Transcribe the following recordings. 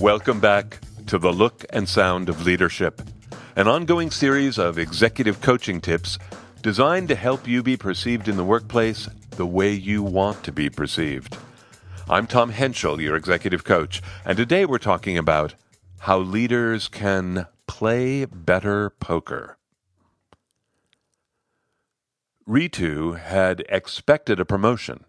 Welcome back to The Look and Sound of Leadership, an ongoing series of executive coaching tips designed to help you be perceived in the workplace the way you want to be perceived. I'm Tom Henschel, your executive coach, and today we're talking about how leaders can play better poker. Ritu had expected a promotion.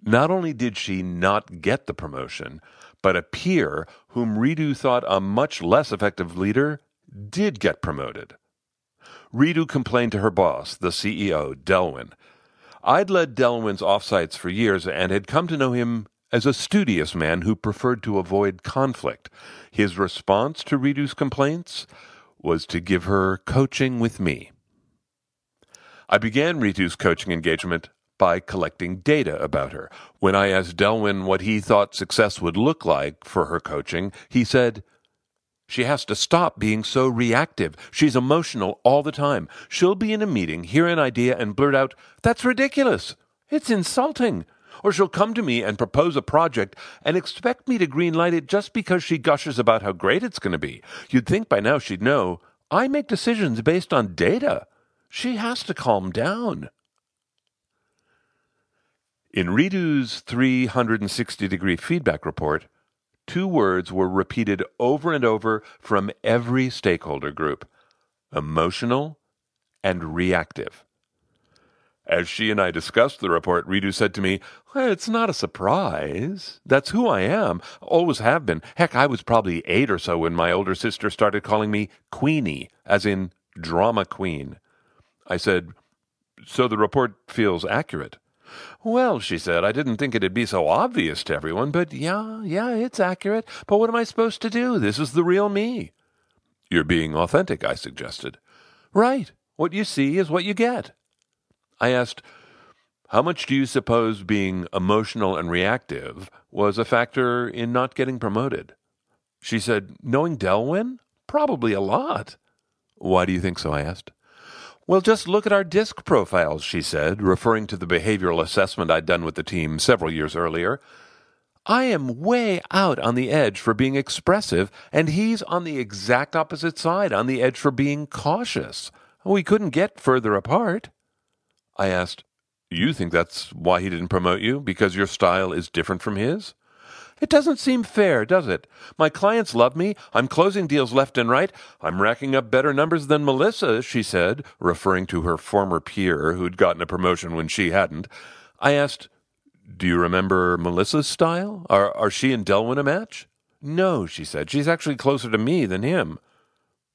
Not only did she not get the promotion, but a peer whom Ritu thought a much less effective leader did get promoted. Ritu complained to her boss, the CEO, Delwyn. I'd led Delwyn's offsites for years and had come to know him as a studious man who preferred to avoid conflict. His response to Ritu's complaints was to give her coaching with me. I began Ritu's coaching engagement by collecting data about her. When I asked Delwyn what he thought success would look like for her coaching, he said, she has to stop being so reactive. She's emotional all the time. She'll be in a meeting, hear an idea, and blurt out, That's ridiculous. It's insulting. Or she'll come to me and propose a project and expect me to greenlight it just because she gushes about how great it's going to be. You'd think by now she'd know I make decisions based on data. She has to calm down. In Ritu's 360 degree feedback report, two words were repeated over and over from every stakeholder group emotional and reactive. As she and I discussed the report, Ritu said to me, well, It's not a surprise. That's who I am. Always have been. Heck, I was probably eight or so when my older sister started calling me Queenie, as in drama queen. I said, So the report feels accurate. Well, she said, I didn't think it'd be so obvious to everyone, but yeah, yeah, it's accurate. But what am I supposed to do? This is the real me. You're being authentic, I suggested. Right. What you see is what you get. I asked, How much do you suppose being emotional and reactive was a factor in not getting promoted? She said, Knowing Delwyn? Probably a lot. Why do you think so? I asked. Well, just look at our disc profiles, she said, referring to the behavioral assessment I'd done with the team several years earlier. I am way out on the edge for being expressive, and he's on the exact opposite side, on the edge for being cautious. We couldn't get further apart. I asked, You think that's why he didn't promote you? Because your style is different from his? It doesn't seem fair, does it? My clients love me. I'm closing deals left and right. I'm racking up better numbers than Melissa, she said, referring to her former peer who'd gotten a promotion when she hadn't. I asked, Do you remember Melissa's style? Are, are she and Delwyn a match? No, she said. She's actually closer to me than him.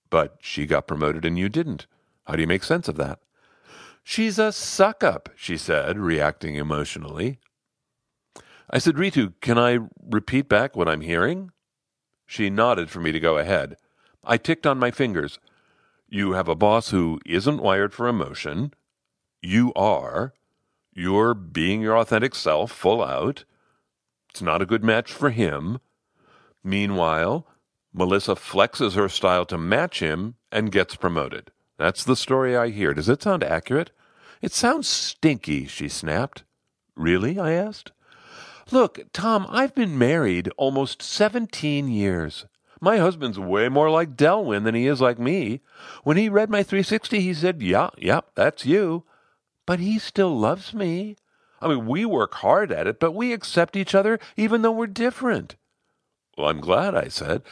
But she got promoted and you didn't. How do you make sense of that? She's a suck up, she said, reacting emotionally. I said, Ritu, can I repeat back what I'm hearing? She nodded for me to go ahead. I ticked on my fingers. You have a boss who isn't wired for emotion. You are. You're being your authentic self full out. It's not a good match for him. Meanwhile, Melissa flexes her style to match him and gets promoted. That's the story I hear. Does it sound accurate? It sounds stinky, she snapped. Really? I asked. Look, Tom, I've been married almost 17 years. My husband's way more like Delwyn than he is like me. When he read my 360, he said, Yeah, yeah, that's you. But he still loves me. I mean, we work hard at it, but we accept each other even though we're different. Well, I'm glad, I said.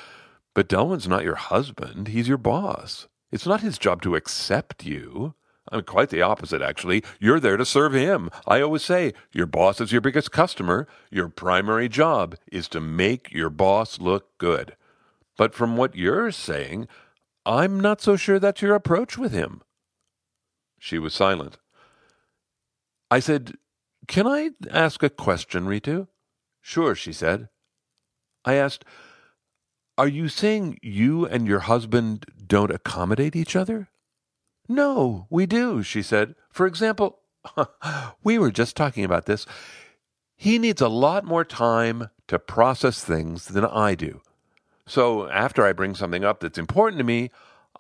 But Delwyn's not your husband. He's your boss. It's not his job to accept you. I mean, quite the opposite, actually. You're there to serve him. I always say your boss is your biggest customer. Your primary job is to make your boss look good. But from what you're saying, I'm not so sure that's your approach with him. She was silent. I said, Can I ask a question, Ritu? Sure, she said. I asked, Are you saying you and your husband don't accommodate each other? No, we do, she said. For example, we were just talking about this. He needs a lot more time to process things than I do. So after I bring something up that's important to me,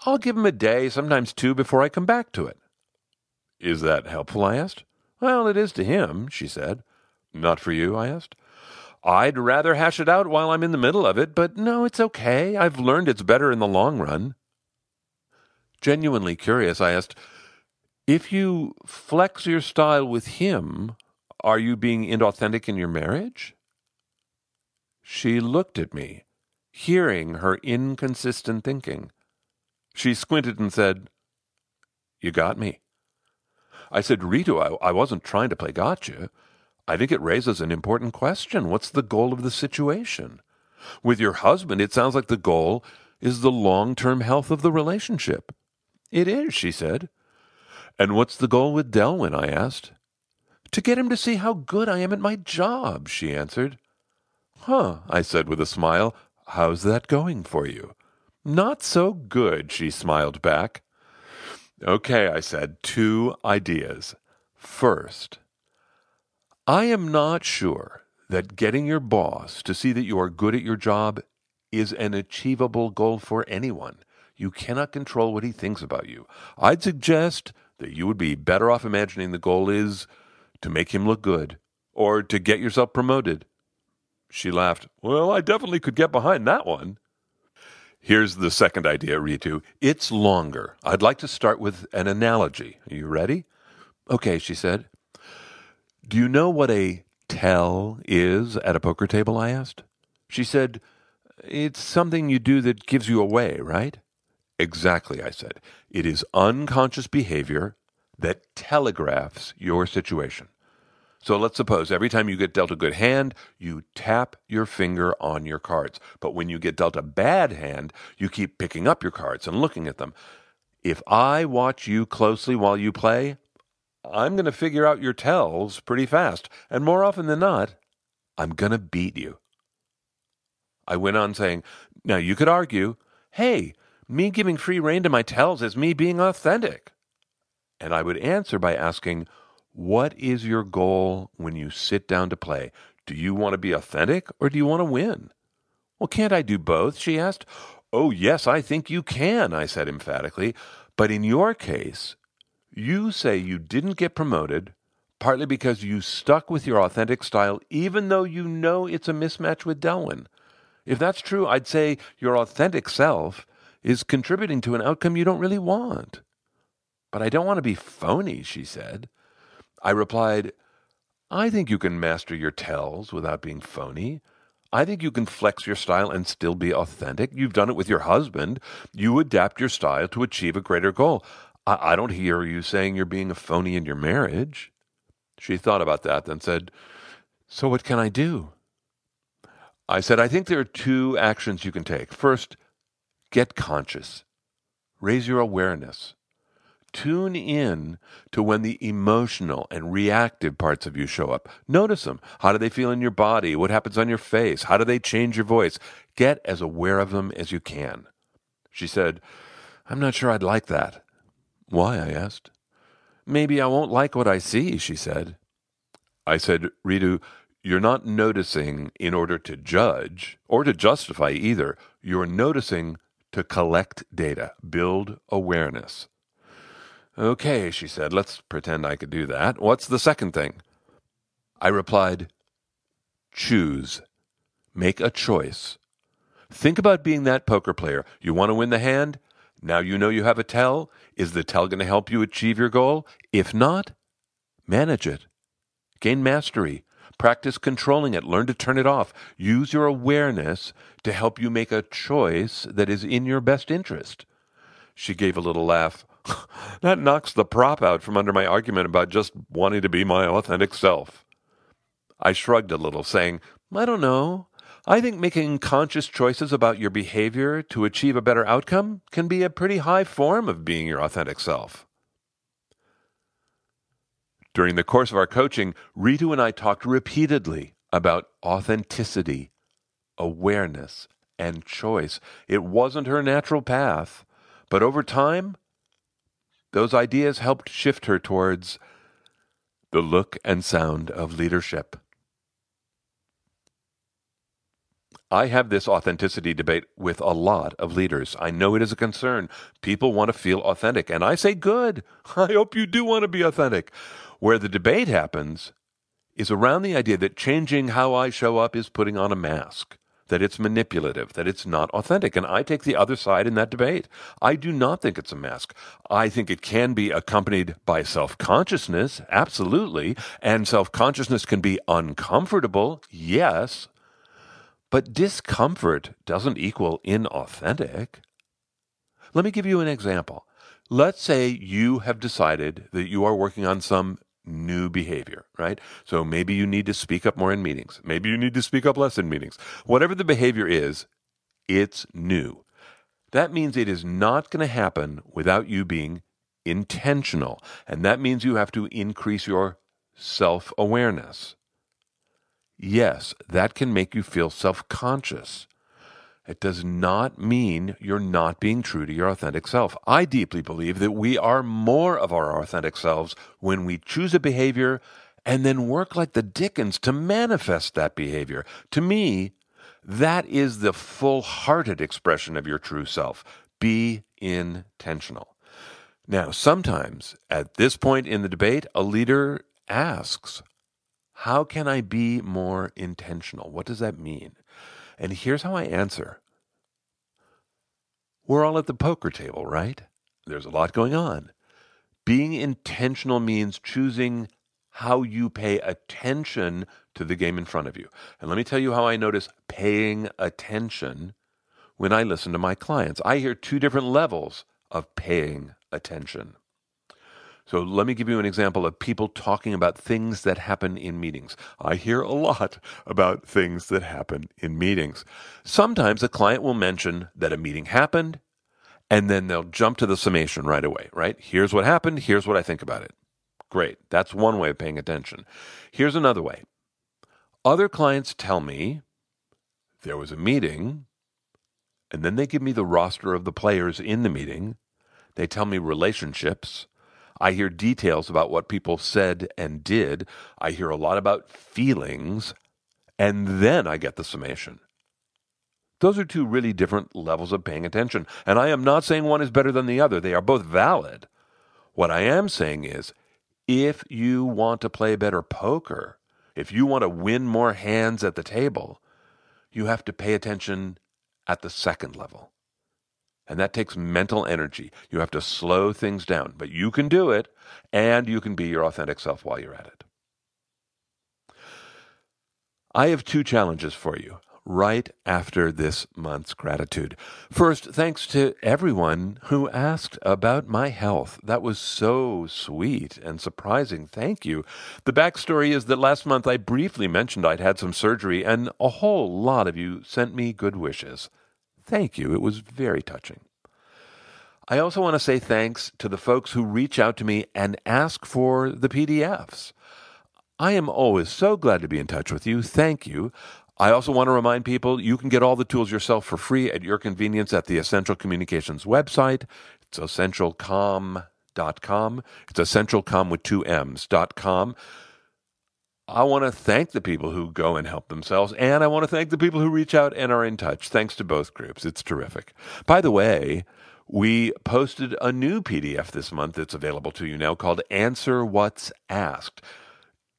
I'll give him a day, sometimes two, before I come back to it. Is that helpful? I asked. Well, it is to him, she said. Not for you? I asked. I'd rather hash it out while I'm in the middle of it, but no, it's okay. I've learned it's better in the long run. Genuinely curious, I asked, If you flex your style with him, are you being inauthentic in your marriage? She looked at me, hearing her inconsistent thinking. She squinted and said, You got me. I said, Ritu, I, I wasn't trying to play gotcha. I think it raises an important question. What's the goal of the situation? With your husband, it sounds like the goal is the long term health of the relationship. It is, she said. And what's the goal with Delwyn? I asked. To get him to see how good I am at my job, she answered. Huh, I said with a smile. How's that going for you? Not so good, she smiled back. Okay, I said, two ideas. First, I am not sure that getting your boss to see that you are good at your job is an achievable goal for anyone. You cannot control what he thinks about you. I'd suggest that you would be better off imagining the goal is to make him look good or to get yourself promoted. She laughed. Well, I definitely could get behind that one. Here's the second idea, Ritu. It's longer. I'd like to start with an analogy. Are you ready? Okay, she said. Do you know what a tell is at a poker table? I asked. She said, It's something you do that gives you away, right? Exactly, I said. It is unconscious behavior that telegraphs your situation. So let's suppose every time you get dealt a good hand, you tap your finger on your cards. But when you get dealt a bad hand, you keep picking up your cards and looking at them. If I watch you closely while you play, I'm going to figure out your tells pretty fast. And more often than not, I'm going to beat you. I went on saying, Now you could argue, hey, me giving free rein to my tells is me being authentic. And I would answer by asking, what is your goal when you sit down to play? Do you want to be authentic or do you want to win? Well, can't I do both? she asked. Oh, yes, I think you can, I said emphatically. But in your case, you say you didn't get promoted partly because you stuck with your authentic style, even though you know it's a mismatch with Delwyn. If that's true, I'd say your authentic self is contributing to an outcome you don't really want. But I don't want to be phony, she said. I replied, I think you can master your tells without being phony. I think you can flex your style and still be authentic. You've done it with your husband. You adapt your style to achieve a greater goal. I, I don't hear you saying you're being a phony in your marriage. She thought about that, then said, So what can I do? I said, I think there are two actions you can take. First, get conscious, raise your awareness. Tune in to when the emotional and reactive parts of you show up. Notice them. How do they feel in your body? What happens on your face? How do they change your voice? Get as aware of them as you can. She said, I'm not sure I'd like that. Why? I asked. Maybe I won't like what I see, she said. I said, Ritu, you're not noticing in order to judge or to justify either. You're noticing to collect data, build awareness. Okay, she said, let's pretend I could do that. What's the second thing? I replied, choose. Make a choice. Think about being that poker player. You want to win the hand? Now you know you have a tell. Is the tell going to help you achieve your goal? If not, manage it. Gain mastery. Practice controlling it. Learn to turn it off. Use your awareness to help you make a choice that is in your best interest. She gave a little laugh. that knocks the prop out from under my argument about just wanting to be my authentic self. I shrugged a little, saying, I don't know. I think making conscious choices about your behavior to achieve a better outcome can be a pretty high form of being your authentic self. During the course of our coaching, Ritu and I talked repeatedly about authenticity, awareness, and choice. It wasn't her natural path, but over time, those ideas helped shift her towards the look and sound of leadership. I have this authenticity debate with a lot of leaders. I know it is a concern. People want to feel authentic, and I say, good. I hope you do want to be authentic. Where the debate happens is around the idea that changing how I show up is putting on a mask, that it's manipulative, that it's not authentic. And I take the other side in that debate. I do not think it's a mask. I think it can be accompanied by self consciousness, absolutely. And self consciousness can be uncomfortable, yes. But discomfort doesn't equal inauthentic. Let me give you an example. Let's say you have decided that you are working on some new behavior, right? So maybe you need to speak up more in meetings. Maybe you need to speak up less in meetings. Whatever the behavior is, it's new. That means it is not going to happen without you being intentional. And that means you have to increase your self awareness. Yes, that can make you feel self conscious. It does not mean you're not being true to your authentic self. I deeply believe that we are more of our authentic selves when we choose a behavior and then work like the Dickens to manifest that behavior. To me, that is the full hearted expression of your true self. Be intentional. Now, sometimes at this point in the debate, a leader asks, How can I be more intentional? What does that mean? And here's how I answer We're all at the poker table, right? There's a lot going on. Being intentional means choosing how you pay attention to the game in front of you. And let me tell you how I notice paying attention when I listen to my clients. I hear two different levels of paying attention. So let me give you an example of people talking about things that happen in meetings. I hear a lot about things that happen in meetings. Sometimes a client will mention that a meeting happened and then they'll jump to the summation right away, right? Here's what happened, here's what I think about it. Great. That's one way of paying attention. Here's another way. Other clients tell me there was a meeting, and then they give me the roster of the players in the meeting. They tell me relationships. I hear details about what people said and did. I hear a lot about feelings. And then I get the summation. Those are two really different levels of paying attention. And I am not saying one is better than the other, they are both valid. What I am saying is if you want to play better poker, if you want to win more hands at the table, you have to pay attention at the second level. And that takes mental energy. You have to slow things down, but you can do it and you can be your authentic self while you're at it. I have two challenges for you right after this month's gratitude. First, thanks to everyone who asked about my health. That was so sweet and surprising. Thank you. The backstory is that last month I briefly mentioned I'd had some surgery, and a whole lot of you sent me good wishes. Thank you. It was very touching. I also want to say thanks to the folks who reach out to me and ask for the PDFs. I am always so glad to be in touch with you. Thank you. I also want to remind people you can get all the tools yourself for free at your convenience at the Essential Communications website. It's essentialcomm.com. It's essentialcomm with two M's.com. I want to thank the people who go and help themselves, and I want to thank the people who reach out and are in touch. Thanks to both groups. It's terrific. By the way, we posted a new PDF this month that's available to you now called Answer What's Asked.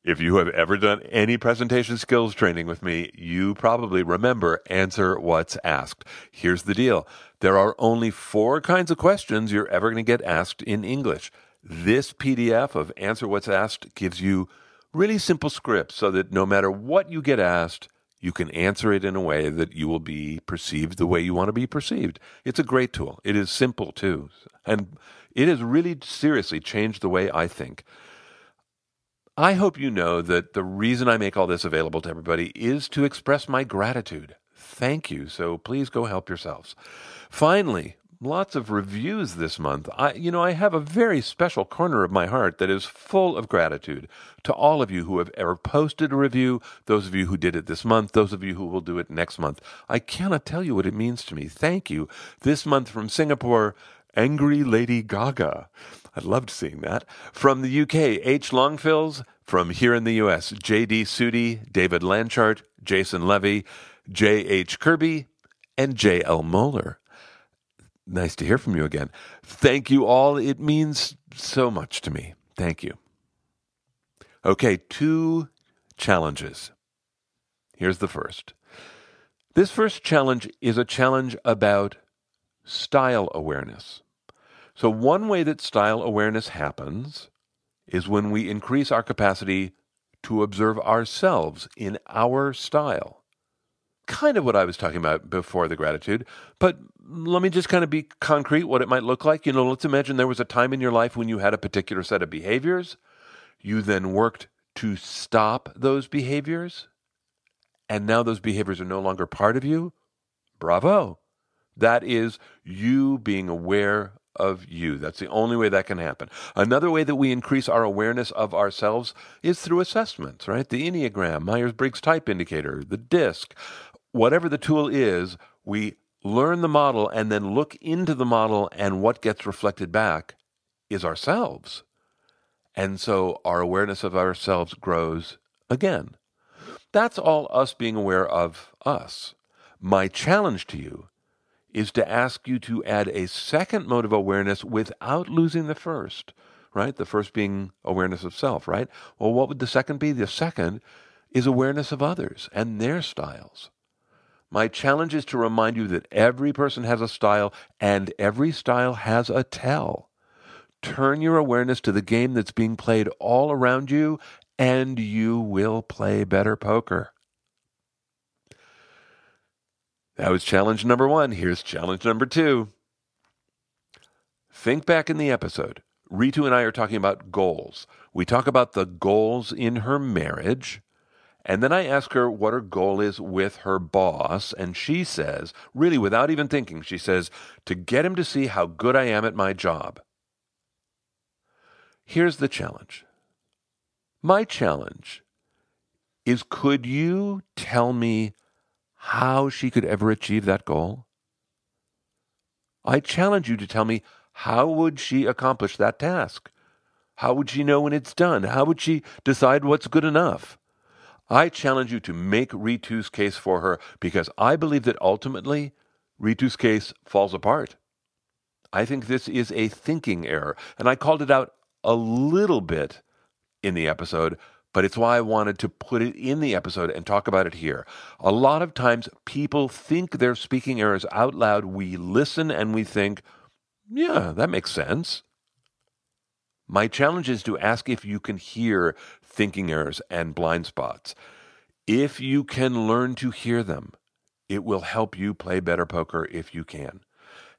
If you have ever done any presentation skills training with me, you probably remember Answer What's Asked. Here's the deal there are only four kinds of questions you're ever going to get asked in English. This PDF of Answer What's Asked gives you really simple scripts so that no matter what you get asked, you can answer it in a way that you will be perceived the way you want to be perceived. It's a great tool. It is simple too. And it has really seriously changed the way I think. I hope you know that the reason I make all this available to everybody is to express my gratitude. Thank you. So please go help yourselves. Finally, lots of reviews this month. I, you know, I have a very special corner of my heart that is full of gratitude to all of you who have ever posted a review, those of you who did it this month, those of you who will do it next month. I cannot tell you what it means to me. Thank you. This month from Singapore, Angry Lady Gaga. I loved seeing that. From the UK, H. Longfills. From here in the US, J.D. Sudi, David Lanchart, Jason Levy, J.H. Kirby, and J.L. Moeller. Nice to hear from you again. Thank you all. It means so much to me. Thank you. Okay, two challenges. Here's the first. This first challenge is a challenge about style awareness. So, one way that style awareness happens is when we increase our capacity to observe ourselves in our style. Kind of what I was talking about before the gratitude, but let me just kind of be concrete what it might look like. You know, let's imagine there was a time in your life when you had a particular set of behaviors. You then worked to stop those behaviors, and now those behaviors are no longer part of you. Bravo. That is you being aware of you. That's the only way that can happen. Another way that we increase our awareness of ourselves is through assessments, right? The Enneagram, Myers Briggs Type Indicator, the DISC, whatever the tool is, we learn the model and then look into the model, and what gets reflected back is ourselves. And so our awareness of ourselves grows again. That's all us being aware of us. My challenge to you is to ask you to add a second mode of awareness without losing the first, right? The first being awareness of self, right? Well, what would the second be? The second is awareness of others and their styles. My challenge is to remind you that every person has a style and every style has a tell. Turn your awareness to the game that's being played all around you, and you will play better poker. That was challenge number one. Here's challenge number two. Think back in the episode. Ritu and I are talking about goals. We talk about the goals in her marriage. And then I ask her what her goal is with her boss. And she says, really without even thinking, she says, to get him to see how good I am at my job. Here's the challenge. My challenge is could you tell me how she could ever achieve that goal? I challenge you to tell me how would she accomplish that task? How would she know when it's done? How would she decide what's good enough? I challenge you to make Ritu's case for her because I believe that ultimately Ritu's case falls apart. I think this is a thinking error, and I called it out a little bit in the episode, but it's why I wanted to put it in the episode and talk about it here. A lot of times people think they're speaking errors out loud. We listen and we think, yeah, that makes sense. My challenge is to ask if you can hear thinking errors and blind spots. If you can learn to hear them, it will help you play better poker if you can.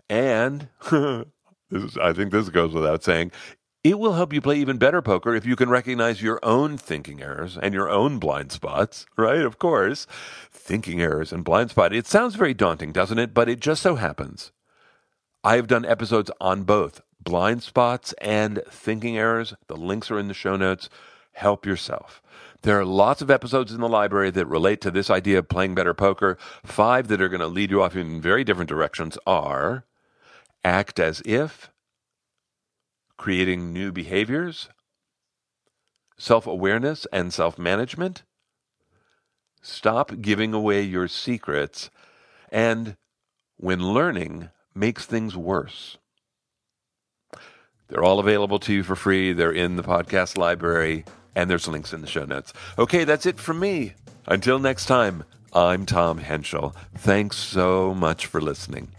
And is, I think this goes without saying, it will help you play even better poker if you can recognize your own thinking errors and your own blind spots, right? Of course. Thinking errors and blind spot. It sounds very daunting, doesn't it? But it just so happens. I have done episodes on both blind spots and thinking errors. The links are in the show notes. Help yourself. There are lots of episodes in the library that relate to this idea of playing better poker. Five that are going to lead you off in very different directions are act as if, creating new behaviors, self awareness and self management, stop giving away your secrets, and when learning makes things worse. They're all available to you for free. They're in the podcast library, and there's links in the show notes. Okay, that's it from me. Until next time, I'm Tom Henschel. Thanks so much for listening.